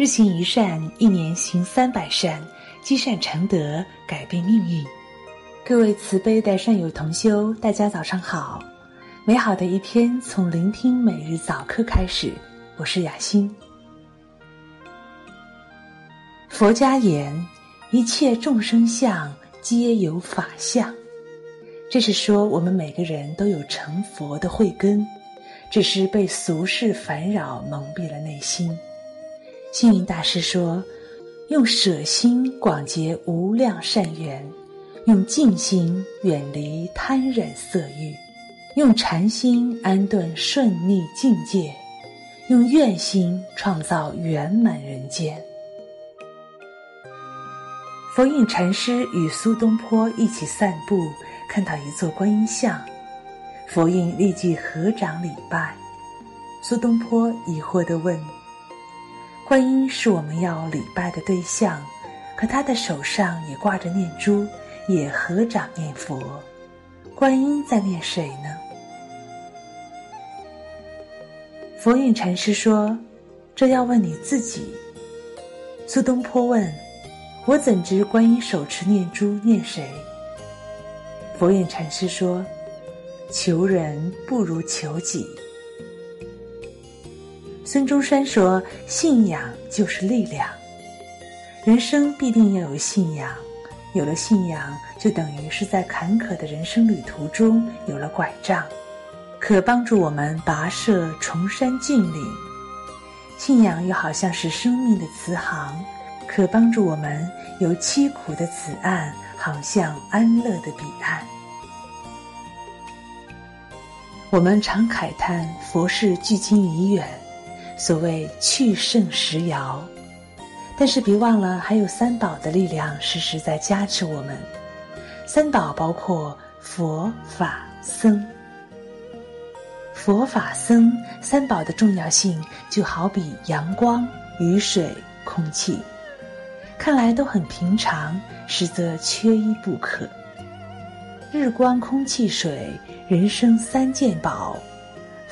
日行一善，一年行三百善，积善成德，改变命运。各位慈悲的善友同修，大家早上好！美好的一天从聆听每日早课开始。我是雅欣。佛家言，一切众生相皆有法相，这是说我们每个人都有成佛的慧根，只是被俗世烦扰蒙蔽了内心。星云大师说：“用舍心广结无量善缘，用静心远离贪染色欲，用禅心安顿顺逆境界，用愿心创造圆满人间。”佛印禅师与苏东坡一起散步，看到一座观音像，佛印立即合掌礼拜。苏东坡疑惑地问。观音是我们要礼拜的对象，可他的手上也挂着念珠，也合掌念佛。观音在念谁呢？佛印禅师说：“这要问你自己。”苏东坡问：“我怎知观音手持念珠念谁？”佛印禅师说：“求人不如求己。”孙中山说：“信仰就是力量，人生必定要有信仰。有了信仰，就等于是在坎坷的人生旅途中有了拐杖，可帮助我们跋涉崇山峻岭。信仰又好像是生命的慈航，可帮助我们由凄苦的此岸航向安乐的彼岸。我们常慨叹佛事距今已远。”所谓去圣时遥，但是别忘了还有三宝的力量时时在加持我们。三宝包括佛法僧，佛法僧三宝的重要性就好比阳光、雨水、空气，看来都很平常，实则缺一不可。日光、空气、水，人生三件宝。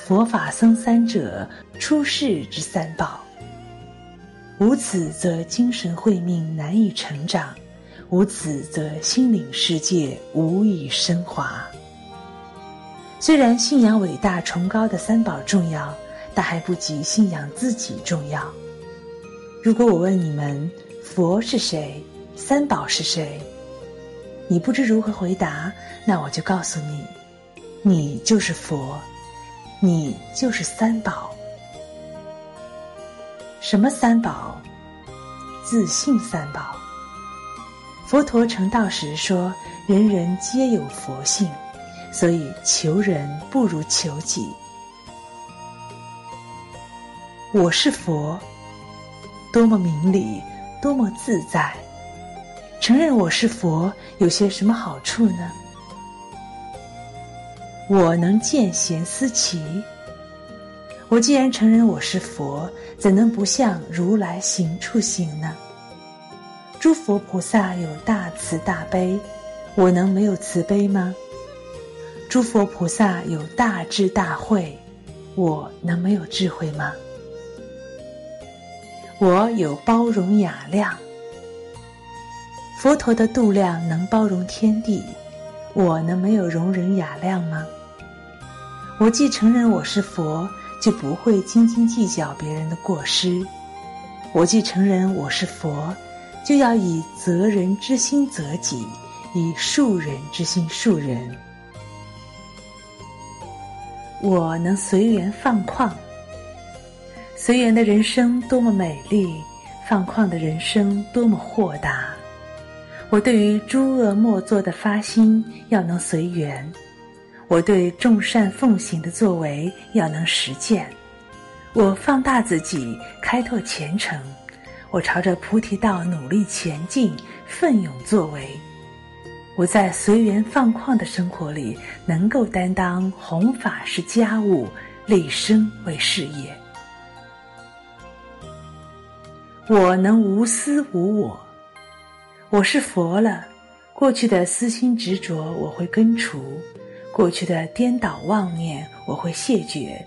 佛法僧三者，出世之三宝。无此则精神慧命难以成长，无此则心灵世界无以升华。虽然信仰伟大崇高的三宝重要，但还不及信仰自己重要。如果我问你们，佛是谁？三宝是谁？你不知如何回答，那我就告诉你，你就是佛。你就是三宝。什么三宝？自信三宝。佛陀成道时说：“人人皆有佛性，所以求人不如求己。”我是佛，多么明理，多么自在。承认我是佛，有些什么好处呢？我能见贤思齐。我既然承认我是佛，怎能不向如来行处行呢？诸佛菩萨有大慈大悲，我能没有慈悲吗？诸佛菩萨有大智大慧，我能没有智慧吗？我有包容雅量，佛陀的度量能包容天地，我能没有容忍雅量吗？我既承认我是佛，就不会斤斤计较别人的过失；我既承认我是佛，就要以责人之心责己，以恕人之心恕人。我能随缘放旷，随缘的人生多么美丽，放旷的人生多么豁达。我对于诸恶莫作的发心，要能随缘。我对众善奉行的作为要能实践，我放大自己，开拓前程，我朝着菩提道努力前进，奋勇作为。我在随缘放旷的生活里，能够担当弘法是家务，立身为事业。我能无私无我，我是佛了，过去的私心执着我会根除。过去的颠倒妄念，我会谢绝。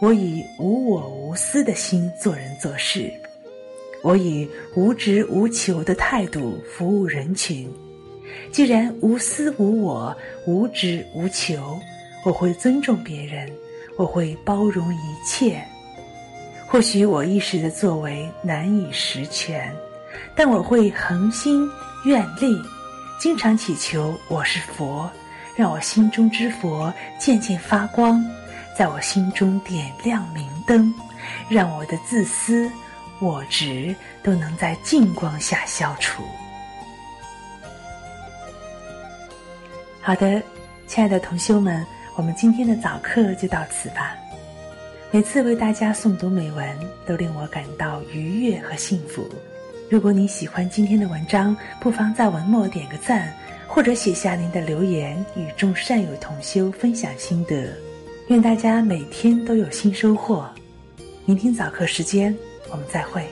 我以无我无私的心做人做事。我以无执无求的态度服务人群。既然无私无我、无执无求，我会尊重别人，我会包容一切。或许我一时的作为难以实权，但我会恒心愿力，经常祈求我是佛，让我心中之佛渐渐发光，在我心中点亮明灯，让我的自私、我执都能在净光下消除。好的，亲爱的同修们，我们今天的早课就到此吧。每次为大家诵读美文，都令我感到愉悦和幸福。如果你喜欢今天的文章，不妨在文末点个赞，或者写下您的留言，与众善友同修分享心得。愿大家每天都有新收获。明天早课时间，我们再会。